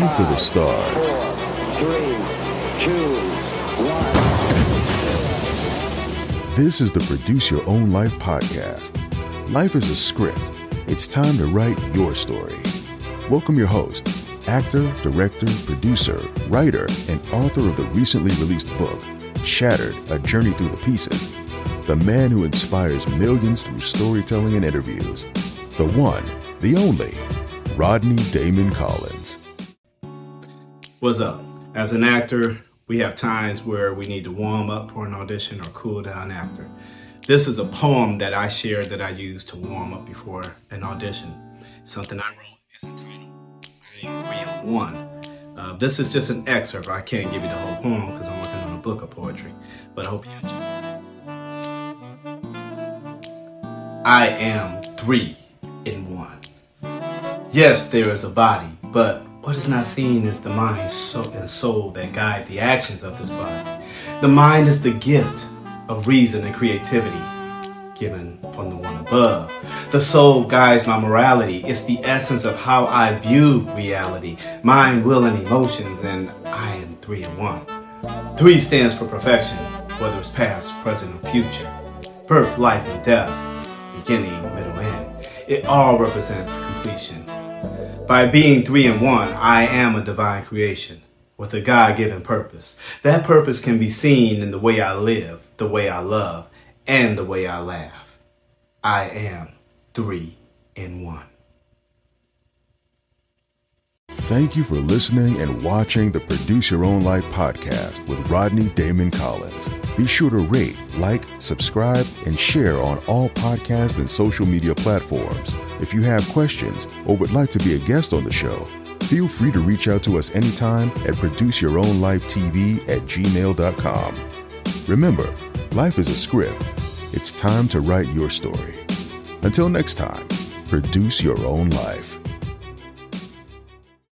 go for the stars. This is the Produce Your Own Life podcast. Life is a script. It's time to write your story. Welcome your host, actor, director, producer, writer, and author of the recently released book, Shattered A Journey Through the Pieces. The man who inspires millions through storytelling and interviews. The one, the only, Rodney Damon Collins. What's up? As an actor, we have times where we need to warm up for an audition or cool down after. This is a poem that I shared that I use to warm up before an audition. Something I wrote is entitled I Ain't One. Uh, this is just an excerpt. I can't give you the whole poem because I'm working on a book of poetry, but I hope you enjoy. I am three in one. Yes, there is a body, but what is not seen is the mind and soul that guide the actions of this body. The mind is the gift of reason and creativity given from the one above. The soul guides my morality. It's the essence of how I view reality, mind, will, and emotions, and I am three in one. Three stands for perfection, whether it's past, present, or future. Birth, life, and death, beginning, middle, end. It all represents completion. By being three in one, I am a divine creation with a God given purpose. That purpose can be seen in the way I live, the way I love, and the way I laugh. I am three in one. Thank you for listening and watching the Produce Your Own Life podcast with Rodney Damon Collins. Be sure to rate, like, subscribe, and share on all podcast and social media platforms. If you have questions or would like to be a guest on the show, feel free to reach out to us anytime at produceyourownlifetv at gmail.com. Remember, life is a script. It's time to write your story. Until next time, produce your own life.